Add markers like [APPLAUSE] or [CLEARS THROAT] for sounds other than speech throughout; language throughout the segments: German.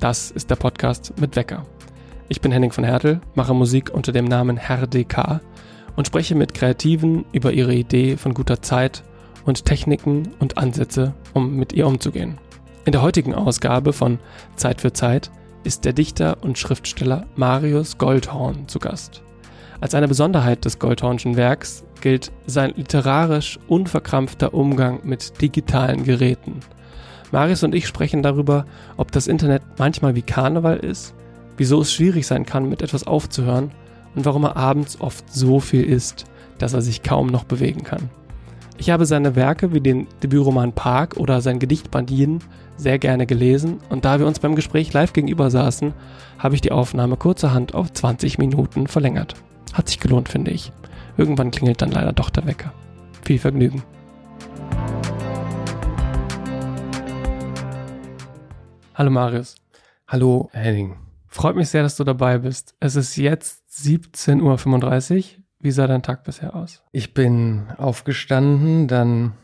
Das ist der Podcast mit Wecker. Ich bin Henning von Hertel, mache Musik unter dem Namen Herr DK und spreche mit Kreativen über ihre Idee von guter Zeit und Techniken und Ansätze, um mit ihr umzugehen. In der heutigen Ausgabe von Zeit für Zeit ist der Dichter und Schriftsteller Marius Goldhorn zu Gast. Als eine Besonderheit des Goldhornschen Werks gilt sein literarisch unverkrampfter Umgang mit digitalen Geräten. Marius und ich sprechen darüber, ob das Internet manchmal wie Karneval ist, wieso es schwierig sein kann, mit etwas aufzuhören und warum er abends oft so viel isst, dass er sich kaum noch bewegen kann. Ich habe seine Werke wie den Debütroman Park oder sein Gedichtband Yin sehr gerne gelesen und da wir uns beim Gespräch live gegenüber saßen, habe ich die Aufnahme kurzerhand auf 20 Minuten verlängert. Hat sich gelohnt, finde ich. Irgendwann klingelt dann leider doch der Wecker. Viel Vergnügen. Hallo Marius. Hallo Henning. Freut mich sehr, dass du dabei bist. Es ist jetzt 17.35 Uhr. Wie sah dein Tag bisher aus? Ich bin aufgestanden, dann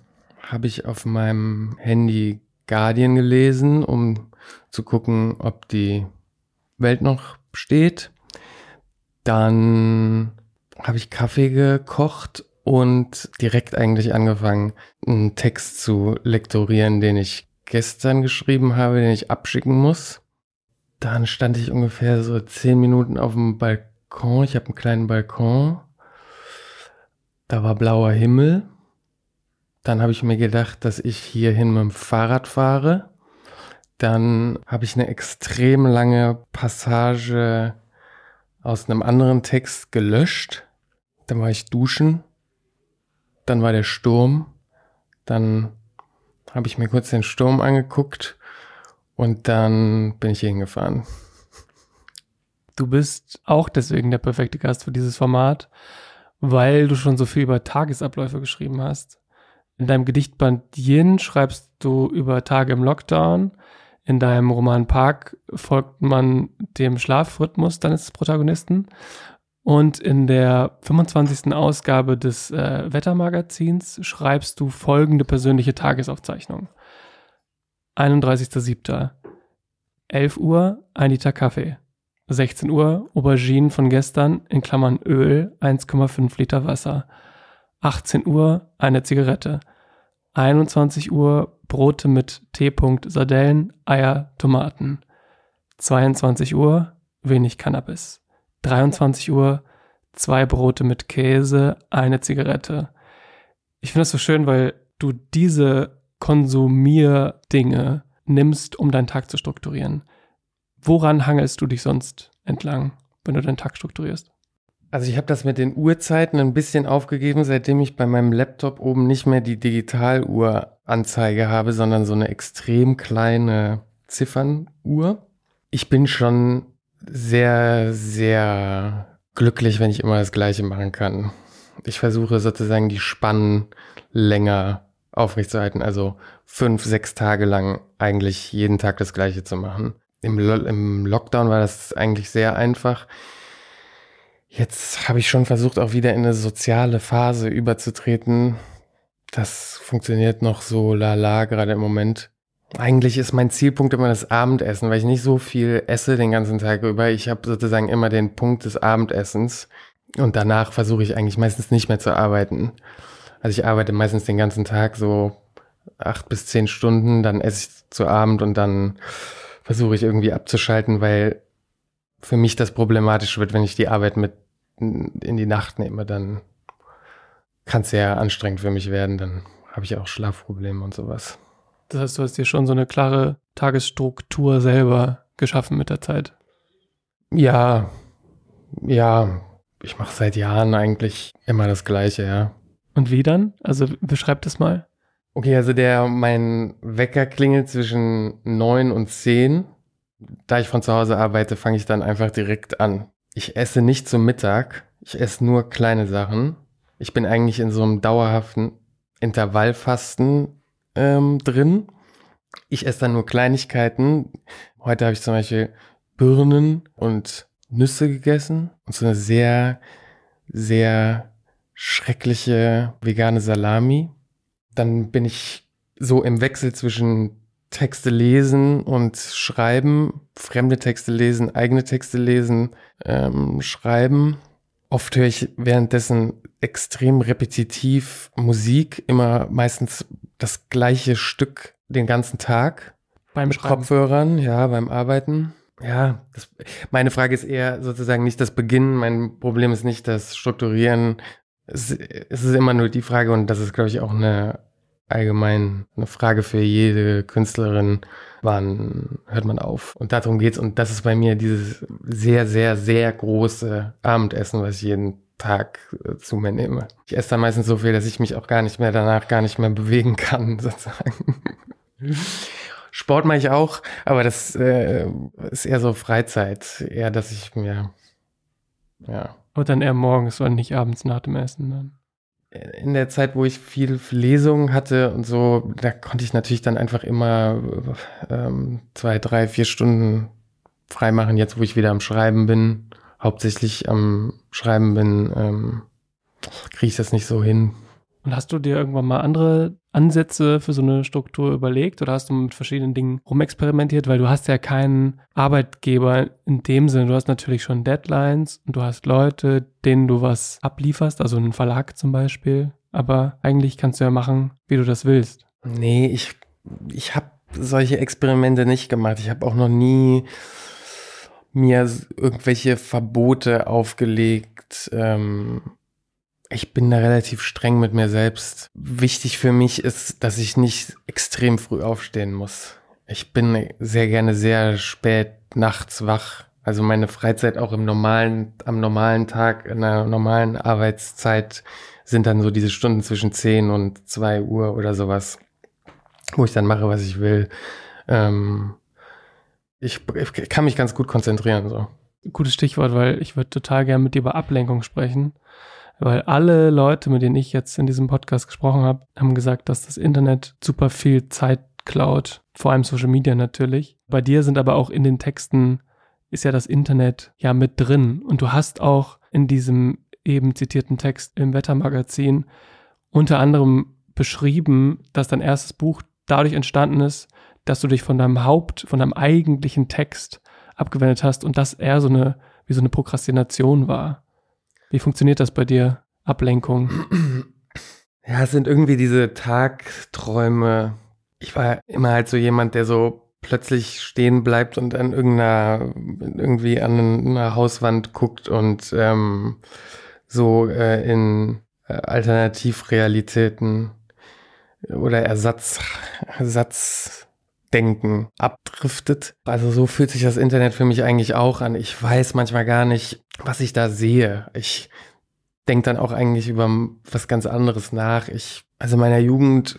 habe ich auf meinem Handy Guardian gelesen, um zu gucken, ob die Welt noch steht. Dann habe ich Kaffee gekocht und direkt eigentlich angefangen, einen Text zu lektorieren, den ich gestern geschrieben habe, den ich abschicken muss. Dann stand ich ungefähr so zehn Minuten auf dem Balkon. Ich habe einen kleinen Balkon. Da war blauer Himmel. Dann habe ich mir gedacht, dass ich hierhin mit dem Fahrrad fahre. Dann habe ich eine extrem lange Passage aus einem anderen Text gelöscht. Dann war ich duschen. Dann war der Sturm. Dann habe ich mir kurz den Sturm angeguckt und dann bin ich hier hingefahren. Du bist auch deswegen der perfekte Gast für dieses Format, weil du schon so viel über Tagesabläufe geschrieben hast. In deinem Gedichtband Yin schreibst du über Tage im Lockdown. In deinem Roman Park folgt man dem Schlafrhythmus deines Protagonisten. Und in der 25. Ausgabe des äh, Wettermagazins schreibst du folgende persönliche Tagesaufzeichnung. 31.07. 11 Uhr, 1 Liter Kaffee. 16 Uhr, Auberginen von gestern, in Klammern Öl, 1,5 Liter Wasser. 18 Uhr, eine Zigarette. 21 Uhr, Brote mit T-Punkt Sardellen, Eier, Tomaten. 22 Uhr, wenig Cannabis. 23 Uhr, zwei Brote mit Käse, eine Zigarette. Ich finde das so schön, weil du diese Konsumierdinge nimmst, um deinen Tag zu strukturieren. Woran hangelst du dich sonst entlang, wenn du deinen Tag strukturierst? Also ich habe das mit den Uhrzeiten ein bisschen aufgegeben, seitdem ich bei meinem Laptop oben nicht mehr die Digitaluhranzeige habe, sondern so eine extrem kleine Ziffernuhr. Ich bin schon sehr, sehr glücklich, wenn ich immer das Gleiche machen kann. Ich versuche sozusagen die Spannen länger aufrechtzuerhalten, also fünf, sechs Tage lang eigentlich jeden Tag das Gleiche zu machen. Im, Lo im Lockdown war das eigentlich sehr einfach. Jetzt habe ich schon versucht, auch wieder in eine soziale Phase überzutreten. Das funktioniert noch so lala gerade im Moment. Eigentlich ist mein Zielpunkt immer das Abendessen, weil ich nicht so viel esse den ganzen Tag über. Ich habe sozusagen immer den Punkt des Abendessens und danach versuche ich eigentlich meistens nicht mehr zu arbeiten. Also ich arbeite meistens den ganzen Tag so acht bis zehn Stunden, dann esse ich zu Abend und dann versuche ich irgendwie abzuschalten, weil für mich das problematisch wird, wenn ich die Arbeit mit in die Nacht nehme, dann kann es sehr anstrengend für mich werden, dann habe ich auch Schlafprobleme und sowas. Das heißt, du hast dir schon so eine klare Tagesstruktur selber geschaffen mit der Zeit. Ja, ja, ich mache seit Jahren eigentlich immer das Gleiche, ja. Und wie dann? Also beschreib das mal. Okay, also der, mein Wecker klingelt zwischen neun und zehn. Da ich von zu Hause arbeite, fange ich dann einfach direkt an. Ich esse nicht zum Mittag. Ich esse nur kleine Sachen. Ich bin eigentlich in so einem dauerhaften Intervallfasten ähm, drin. Ich esse dann nur Kleinigkeiten. Heute habe ich zum Beispiel Birnen und Nüsse gegessen und so eine sehr, sehr schreckliche vegane Salami. Dann bin ich so im Wechsel zwischen Texte lesen und schreiben, fremde Texte lesen, eigene Texte lesen, ähm, schreiben. Oft höre ich währenddessen extrem repetitiv Musik, immer meistens das gleiche Stück den ganzen Tag. Beim mit Schreiben. Kopfhörern, ja, beim Arbeiten. Ja, das, meine Frage ist eher sozusagen nicht das Beginnen, mein Problem ist nicht das Strukturieren. Es, es ist immer nur die Frage, und das ist, glaube ich, auch eine allgemein eine Frage für jede Künstlerin, wann hört man auf? Und darum geht's. Und das ist bei mir dieses sehr, sehr, sehr große Abendessen, was ich jeden Tag äh, zu mir nehme. Ich esse dann meistens so viel, dass ich mich auch gar nicht mehr danach gar nicht mehr bewegen kann, [LAUGHS] sozusagen. Sport mache ich auch, aber das äh, ist eher so Freizeit. Eher, dass ich mir, ja. Und dann eher morgens und nicht abends nach dem Essen dann. In der Zeit, wo ich viel Lesungen hatte und so, da konnte ich natürlich dann einfach immer ähm, zwei, drei, vier Stunden freimachen. Jetzt, wo ich wieder am Schreiben bin, hauptsächlich am Schreiben bin, ähm, kriege ich das nicht so hin. Und hast du dir irgendwann mal andere Ansätze für so eine Struktur überlegt oder hast du mit verschiedenen Dingen rumexperimentiert? Weil du hast ja keinen Arbeitgeber in dem Sinne. Du hast natürlich schon Deadlines und du hast Leute, denen du was ablieferst, also einen Verlag zum Beispiel. Aber eigentlich kannst du ja machen, wie du das willst. Nee, ich, ich habe solche Experimente nicht gemacht. Ich habe auch noch nie mir irgendwelche Verbote aufgelegt. Ähm, ich bin da relativ streng mit mir selbst. Wichtig für mich ist, dass ich nicht extrem früh aufstehen muss. Ich bin sehr gerne sehr spät nachts wach. Also meine Freizeit auch im normalen, am normalen Tag, in einer normalen Arbeitszeit sind dann so diese Stunden zwischen 10 und 2 Uhr oder sowas, wo ich dann mache, was ich will. Ähm, ich, ich kann mich ganz gut konzentrieren. So. Gutes Stichwort, weil ich würde total gerne mit dir über Ablenkung sprechen. Weil alle Leute, mit denen ich jetzt in diesem Podcast gesprochen habe, haben gesagt, dass das Internet super viel Zeit klaut. Vor allem Social Media natürlich. Bei dir sind aber auch in den Texten ist ja das Internet ja mit drin. Und du hast auch in diesem eben zitierten Text im Wettermagazin unter anderem beschrieben, dass dein erstes Buch dadurch entstanden ist, dass du dich von deinem Haupt, von deinem eigentlichen Text abgewendet hast und das eher so eine, wie so eine Prokrastination war. Wie funktioniert das bei dir? Ablenkung? [CLEARS THROAT] Ja, es sind irgendwie diese Tagträume. Ich war immer halt so jemand, der so plötzlich stehen bleibt und an irgendeiner, irgendwie an einer Hauswand guckt und ähm, so äh, in äh, Alternativrealitäten oder Ersatz, Ersatzdenken abdriftet. Also so fühlt sich das Internet für mich eigentlich auch an. Ich weiß manchmal gar nicht, was ich da sehe. Ich denke dann auch eigentlich über was ganz anderes nach. Ich, also in meiner Jugend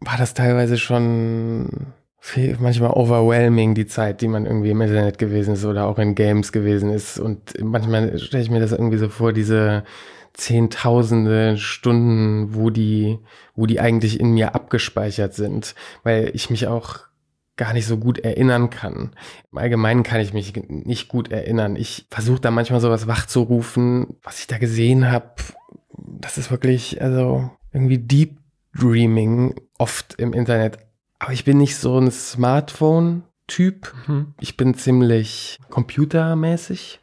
war das teilweise schon viel, manchmal overwhelming, die Zeit, die man irgendwie im Internet gewesen ist oder auch in Games gewesen ist. Und manchmal stelle ich mir das irgendwie so vor, diese zehntausende Stunden, wo die, wo die eigentlich in mir abgespeichert sind, weil ich mich auch gar nicht so gut erinnern kann. Im Allgemeinen kann ich mich nicht gut erinnern. Ich versuche da manchmal sowas wachzurufen, was ich da gesehen habe. Das ist wirklich, also irgendwie Deep Dreaming oft im Internet. Aber ich bin nicht so ein Smartphone-Typ. Mhm. Ich bin ziemlich computermäßig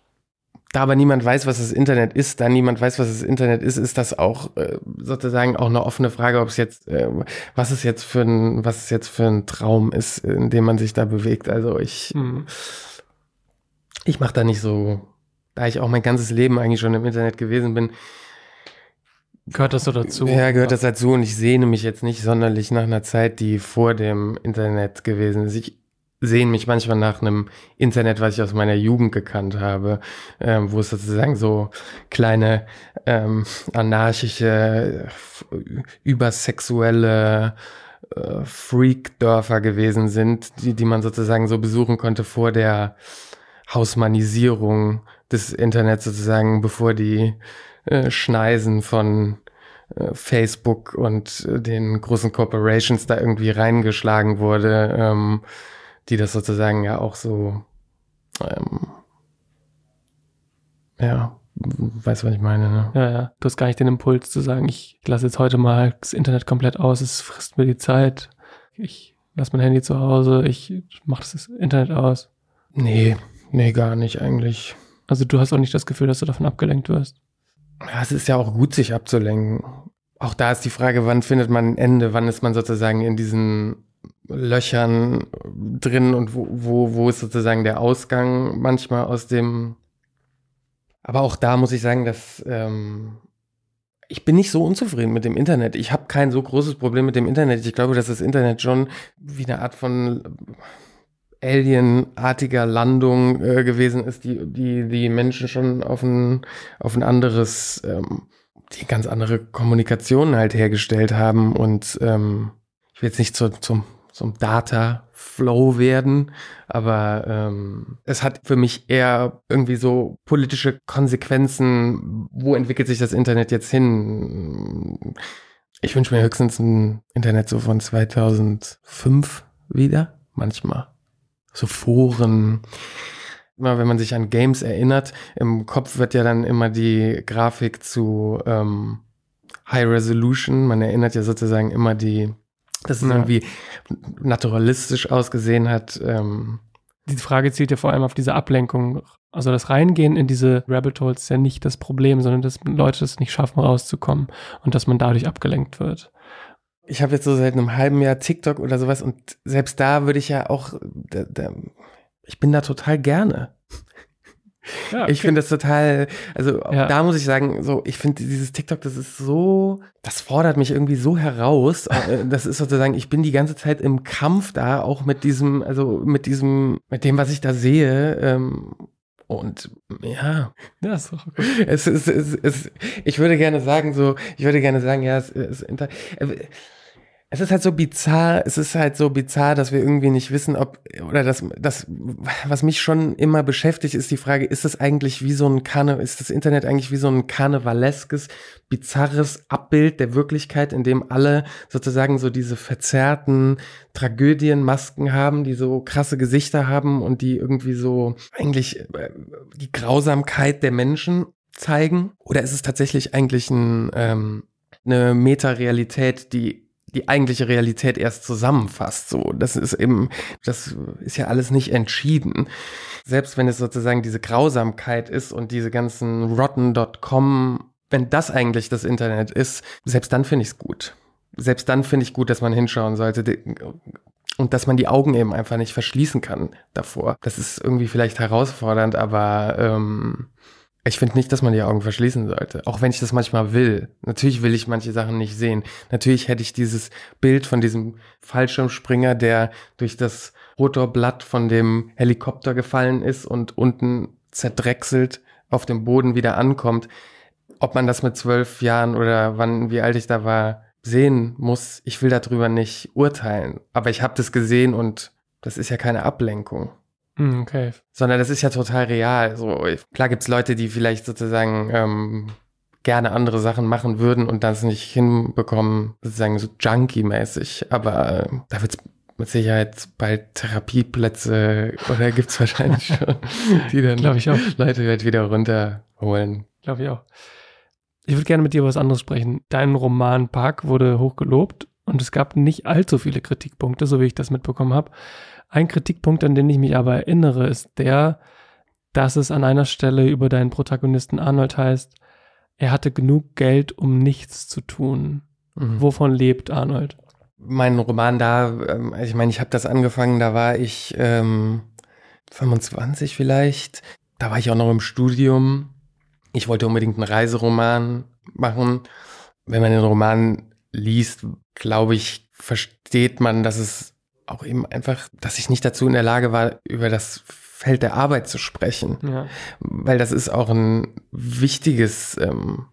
da aber niemand weiß, was das Internet ist, da niemand weiß, was das Internet ist, ist das auch äh, sozusagen auch eine offene Frage, ob es jetzt, äh, was es jetzt für ein, was es jetzt für ein Traum ist, in dem man sich da bewegt. Also ich, mhm. ich mache da nicht so, da ich auch mein ganzes Leben eigentlich schon im Internet gewesen bin. Gehört das so dazu? Ja, gehört das dazu und ich sehne mich jetzt nicht sonderlich nach einer Zeit, die vor dem Internet gewesen ist. Ich, sehen mich manchmal nach einem Internet, was ich aus meiner Jugend gekannt habe, ähm, wo es sozusagen so kleine ähm, anarchische, übersexuelle äh, Freak-Dörfer gewesen sind, die, die man sozusagen so besuchen konnte vor der Hausmanisierung des Internets sozusagen, bevor die äh, Schneisen von äh, Facebook und äh, den großen Corporations da irgendwie reingeschlagen wurde. Ähm, die das sozusagen ja auch so, ähm, ja, weißt du, was ich meine, ne? Ja, ja. Du hast gar nicht den Impuls zu sagen, ich lasse jetzt heute mal das Internet komplett aus, es frisst mir die Zeit. Ich lass mein Handy zu Hause, ich mach das Internet aus. Nee, nee, gar nicht eigentlich. Also du hast auch nicht das Gefühl, dass du davon abgelenkt wirst. Ja, es ist ja auch gut, sich abzulenken. Auch da ist die Frage, wann findet man ein Ende, wann ist man sozusagen in diesen Löchern drin und wo, wo, wo ist sozusagen der Ausgang manchmal aus dem. Aber auch da muss ich sagen, dass ähm, ich bin nicht so unzufrieden mit dem Internet. Ich habe kein so großes Problem mit dem Internet. Ich glaube, dass das Internet schon wie eine Art von alienartiger Landung äh, gewesen ist, die, die die Menschen schon auf ein, auf ein anderes, ähm, die ganz andere Kommunikation halt hergestellt haben. Und ähm, ich will jetzt nicht zu, zum, zum Data-Flow werden, aber ähm, es hat für mich eher irgendwie so politische Konsequenzen. Wo entwickelt sich das Internet jetzt hin? Ich wünsche mir höchstens ein Internet so von 2005 wieder, manchmal so Foren. Immer wenn man sich an Games erinnert, im Kopf wird ja dann immer die Grafik zu ähm, High Resolution. Man erinnert ja sozusagen immer die, dass es ja. irgendwie naturalistisch ausgesehen hat. Ähm. Die Frage zielt ja vor allem auf diese Ablenkung. Also das Reingehen in diese Rabbit Holes ist ja nicht das Problem, sondern dass Leute es nicht schaffen, rauszukommen und dass man dadurch abgelenkt wird ich habe jetzt so seit einem halben Jahr TikTok oder sowas und selbst da würde ich ja auch, da, da, ich bin da total gerne. Ja, okay. Ich finde das total, also ja. da muss ich sagen, so, ich finde dieses TikTok, das ist so, das fordert mich irgendwie so heraus. Äh, das ist sozusagen, ich bin die ganze Zeit im Kampf da, auch mit diesem, also mit diesem, mit dem, was ich da sehe. Ähm, und ja, ja ist doch gut. Es, es, es, es, ich würde gerne sagen, so, ich würde gerne sagen, ja, es, es, äh, es ist halt so bizarr, es ist halt so bizarr, dass wir irgendwie nicht wissen, ob, oder das, das, was mich schon immer beschäftigt, ist die Frage, ist das eigentlich wie so ein Karne, ist das Internet eigentlich wie so ein karnevaleskes, bizarres Abbild der Wirklichkeit, in dem alle sozusagen so diese verzerrten Tragödienmasken haben, die so krasse Gesichter haben und die irgendwie so eigentlich äh, die Grausamkeit der Menschen zeigen? Oder ist es tatsächlich eigentlich ein, ähm, eine Metarealität, die die eigentliche Realität erst zusammenfasst. So, das ist eben, das ist ja alles nicht entschieden. Selbst wenn es sozusagen diese Grausamkeit ist und diese ganzen rotten.com, wenn das eigentlich das Internet ist, selbst dann finde ich es gut. Selbst dann finde ich gut, dass man hinschauen sollte und dass man die Augen eben einfach nicht verschließen kann davor. Das ist irgendwie vielleicht herausfordernd, aber ähm, ich finde nicht, dass man die Augen verschließen sollte, auch wenn ich das manchmal will. Natürlich will ich manche Sachen nicht sehen. Natürlich hätte ich dieses Bild von diesem Fallschirmspringer, der durch das Rotorblatt von dem Helikopter gefallen ist und unten zerdrechselt auf dem Boden wieder ankommt. Ob man das mit zwölf Jahren oder wann, wie alt ich da war, sehen muss, ich will darüber nicht urteilen. Aber ich habe das gesehen und das ist ja keine Ablenkung. Hm, okay. Sondern das ist ja total real. So, klar gibt's Leute, die vielleicht sozusagen ähm, gerne andere Sachen machen würden und das nicht hinbekommen, sozusagen so junkie-mäßig. Aber äh, da wird's mit Sicherheit bald Therapieplätze [LAUGHS] oder gibt's wahrscheinlich schon, [LAUGHS] die dann Glaube ich auch. Leute halt wieder runterholen. Glaube ich auch. Ich würde gerne mit dir über was anderes sprechen. Dein Roman Park wurde hochgelobt und es gab nicht allzu viele Kritikpunkte, so wie ich das mitbekommen habe. Ein Kritikpunkt, an den ich mich aber erinnere, ist der, dass es an einer Stelle über deinen Protagonisten Arnold heißt, er hatte genug Geld, um nichts zu tun. Mhm. Wovon lebt Arnold? Mein Roman da, ähm, also ich meine, ich habe das angefangen, da war ich ähm, 25 vielleicht. Da war ich auch noch im Studium. Ich wollte unbedingt einen Reiseroman machen. Wenn man den Roman liest, glaube ich, versteht man, dass es auch eben einfach, dass ich nicht dazu in der Lage war, über das Feld der Arbeit zu sprechen. Ja. Weil das ist auch ein wichtiges ähm,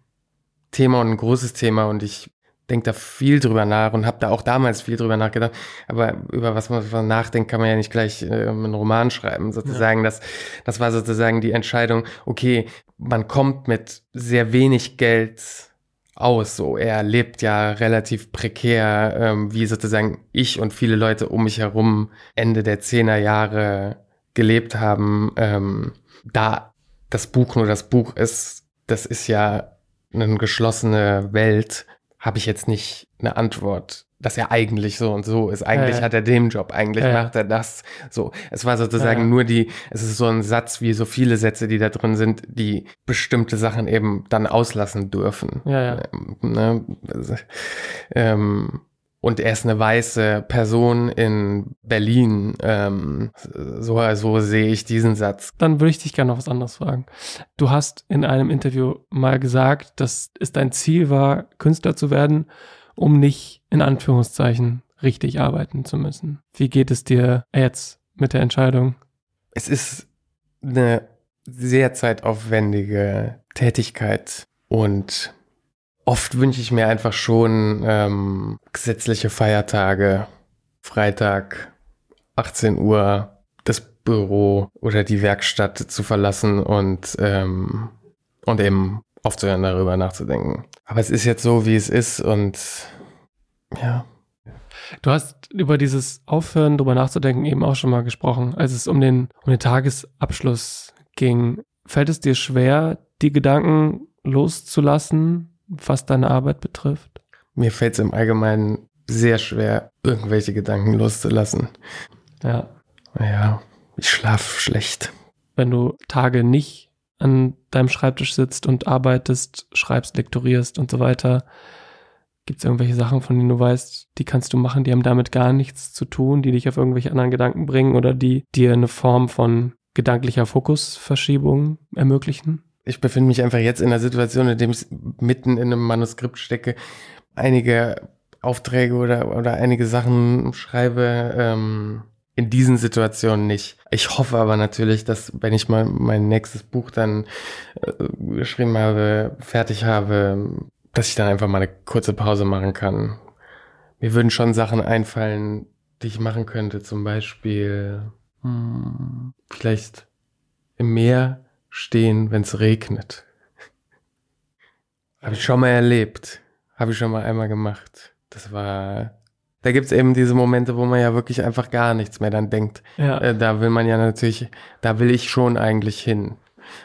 Thema und ein großes Thema und ich denke da viel drüber nach und habe da auch damals viel drüber nachgedacht. Aber über was man nachdenkt, kann man ja nicht gleich äh, einen Roman schreiben. Sozusagen, ja. das, das war sozusagen die Entscheidung, okay, man kommt mit sehr wenig Geld aus. So, er lebt ja relativ prekär, ähm, wie sozusagen ich und viele Leute um mich herum Ende der Zehner Jahre gelebt haben. Ähm, da das Buch nur das Buch ist, das ist ja eine geschlossene Welt, habe ich jetzt nicht eine Antwort dass er eigentlich so und so ist. Eigentlich Ja, ja. hat er den Job, eigentlich Ja, macht er das. So, es war sozusagen nur die, es ist so ein Satz wie so viele Sätze, die da drin sind, die bestimmte Sachen eben dann auslassen dürfen. Ja, ja. Ähm, ne? Ähm, und er ist eine weiße Person in Berlin. Ähm, so, so sehe ich diesen Satz. Dann würde ich dich gerne noch was anderes fragen. Du hast in einem Interview mal gesagt, dass es dein Ziel war, Künstler zu werden, um nicht in Anführungszeichen richtig arbeiten zu müssen. Wie geht es dir jetzt mit der Entscheidung? Es ist eine sehr zeitaufwendige Tätigkeit und oft wünsche ich mir einfach schon ähm, gesetzliche Feiertage, Freitag, 18 Uhr, das Büro oder die Werkstatt zu verlassen und, ähm, und eben aufzuhören, darüber nachzudenken. Aber es ist jetzt so, wie es ist und ja. Du hast über dieses Aufhören, drüber nachzudenken, eben auch schon mal gesprochen, als es um den, um den Tagesabschluss ging. Fällt es dir schwer, die Gedanken loszulassen, was deine Arbeit betrifft? Mir fällt es im Allgemeinen sehr schwer, irgendwelche Gedanken loszulassen. Ja. Ja, ich schlaf schlecht. Wenn du Tage nicht an deinem Schreibtisch sitzt und arbeitest, schreibst, lektorierst und so weiter, gibt es irgendwelche Sachen, von denen du weißt, die kannst du machen, die haben damit gar nichts zu tun, die dich auf irgendwelche anderen Gedanken bringen oder die dir eine Form von gedanklicher Fokusverschiebung ermöglichen? Ich befinde mich einfach jetzt in einer Situation, in der ich mitten in einem Manuskript stecke, einige Aufträge oder, oder einige Sachen schreibe, ähm, in diesen Situationen nicht. Ich hoffe aber natürlich, dass wenn ich mal mein nächstes Buch dann äh, geschrieben habe, fertig habe, dass ich dann einfach mal eine kurze Pause machen kann. Mir würden schon Sachen einfallen, die ich machen könnte. Zum Beispiel hm, vielleicht im Meer stehen, wenn es regnet. Habe ich schon mal erlebt. Habe ich schon mal einmal gemacht. Das war. Da gibt's eben diese Momente, wo man ja wirklich einfach gar nichts mehr dann denkt. Ja. Äh, da will man ja natürlich, da will ich schon eigentlich hin.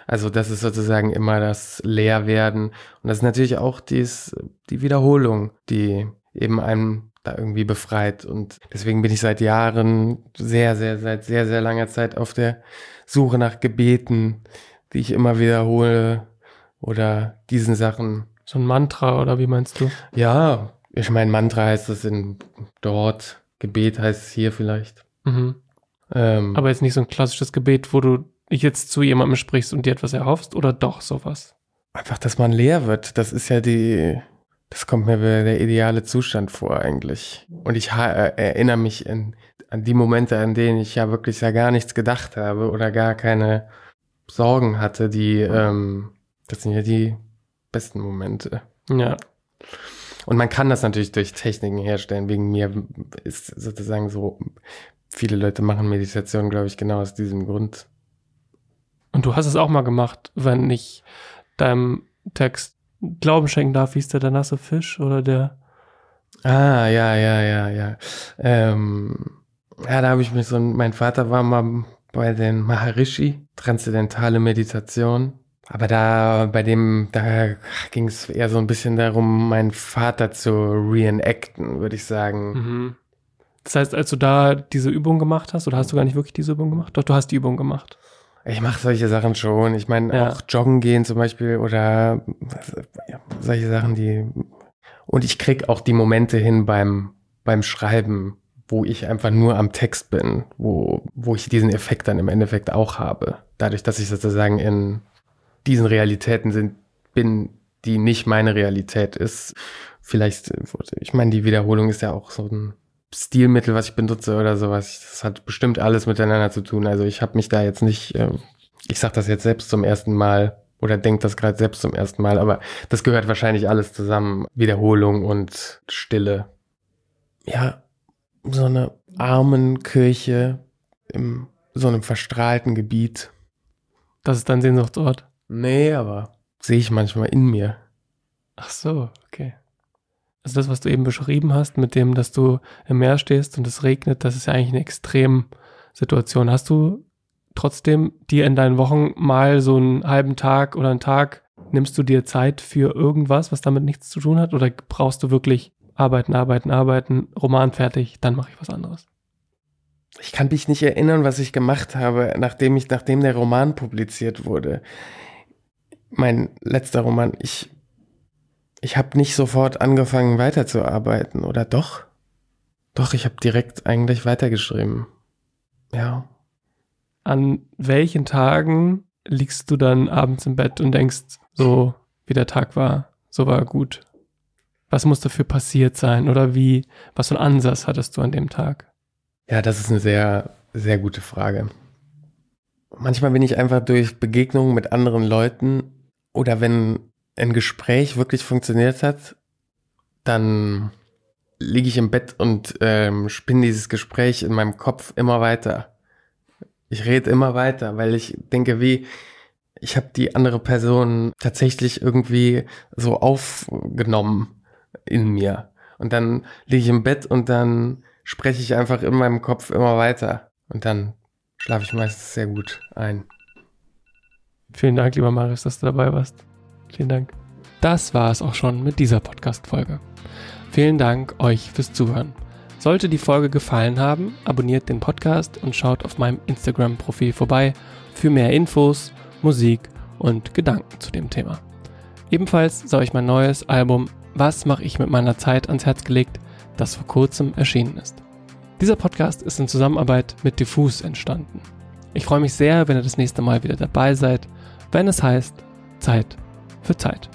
Also das ist sozusagen immer das Leerwerden. Und das ist natürlich auch dies, die Wiederholung, die eben einem da irgendwie befreit. Und deswegen bin ich seit Jahren, sehr, sehr, seit sehr, sehr langer Zeit auf der Suche nach Gebeten, die ich immer wiederhole oder diesen Sachen. So ein Mantra oder wie meinst du? Ja, ich meine, Mantra heißt es in dort, Gebet heißt es hier vielleicht. Mhm. Ähm, Aber jetzt nicht so ein klassisches Gebet, wo du jetzt zu jemandem sprichst und dir etwas erhoffst oder doch sowas? einfach, dass man leer wird, das ist ja die, das kommt mir der ideale Zustand vor eigentlich. Und ich äh, erinnere mich in, an die Momente, an denen ich ja wirklich ja gar nichts gedacht habe oder gar keine Sorgen hatte, die, ähm, das sind ja die besten Momente. Ja. Und man kann das natürlich durch Techniken herstellen. Wegen mir ist sozusagen so, viele Leute machen Meditation, glaube ich, genau aus diesem Grund. Und du hast es auch mal gemacht, wenn ich deinem Text Glauben schenken darf, hieß der der nasse Fisch oder der Ah, ja, ja, ja, ja. Ähm, ja, da habe ich mich so, mein Vater war mal bei den Maharishi, transzendentale Meditation. Aber da, bei dem, da ging es eher so ein bisschen darum, meinen Vater zu reenacten, würde ich sagen. Mhm. Das heißt, als du da diese Übung gemacht hast, oder hast du gar nicht wirklich diese Übung gemacht? Doch, du hast die Übung gemacht. Ich mache solche Sachen schon. Ich meine, Ja. auch joggen gehen zum Beispiel oder solche Sachen, die. Und ich krieg auch die Momente hin beim, beim Schreiben, wo ich einfach nur am Text bin, wo, wo ich diesen Effekt dann im Endeffekt auch habe. Dadurch, dass ich sozusagen in diesen Realitäten sind, bin, die nicht meine Realität ist. Vielleicht, ich meine, die Wiederholung ist ja auch so ein Stilmittel, was ich benutze oder sowas. Das hat bestimmt alles miteinander zu tun. Also ich habe mich da jetzt nicht, ähm, ich sage das jetzt selbst zum ersten Mal oder denke das gerade selbst zum ersten Mal, aber das gehört wahrscheinlich alles zusammen. Wiederholung und Stille. Ja, so eine Armenkirche im so einem verstrahlten Gebiet. Das ist dein Sehnsuchtsort. Nee, aber sehe ich manchmal in mir. Ach so, okay. Also das, was du eben beschrieben hast, mit dem, dass du im Meer stehst und es regnet, das ist ja eigentlich eine Extremsituation. Hast du trotzdem dir in deinen Wochen mal so einen halben Tag oder einen Tag, nimmst du dir Zeit für irgendwas, was damit nichts zu tun hat? Oder brauchst du wirklich arbeiten, arbeiten, arbeiten, Roman fertig, dann mache ich was anderes. Ich kann mich nicht erinnern, was ich gemacht habe, nachdem ich, nachdem der Roman publiziert wurde. Mein letzter Roman, ich, ich habe nicht sofort angefangen weiterzuarbeiten, oder doch? Doch, ich habe direkt eigentlich weitergeschrieben. Ja. An welchen Tagen liegst du dann abends im Bett und denkst, so wie der Tag war, so war er gut? Was muss dafür passiert sein? Oder wie, was für einen Ansatz hattest du an dem Tag? Ja, das ist eine sehr, sehr gute Frage. Manchmal bin ich einfach durch Begegnungen mit anderen Leuten oder wenn ein Gespräch wirklich funktioniert hat, dann liege ich im Bett und ähm, spinne dieses Gespräch in meinem Kopf immer weiter. Ich rede immer weiter, weil ich denke, wie ich habe die andere Person tatsächlich irgendwie so aufgenommen in mir. Und dann liege ich im Bett und dann spreche ich einfach in meinem Kopf immer weiter. Und dann schlafe ich meistens sehr gut ein. Vielen Dank, lieber Marius, dass du dabei warst. Vielen Dank. Das war es auch schon mit dieser Podcast-Folge. Vielen Dank euch fürs Zuhören. Sollte die Folge gefallen haben, abonniert den Podcast und schaut auf meinem Instagram-Profil vorbei für mehr Infos, Musik und Gedanken zu dem Thema. Ebenfalls soll ich mein neues Album Was mache ich mit meiner Zeit ans Herz gelegt, das vor kurzem erschienen ist. Dieser Podcast ist in Zusammenarbeit mit Diffus entstanden. Ich freue mich sehr, wenn ihr das nächste Mal wieder dabei seid, wenn es heißt Zeit für Zeit.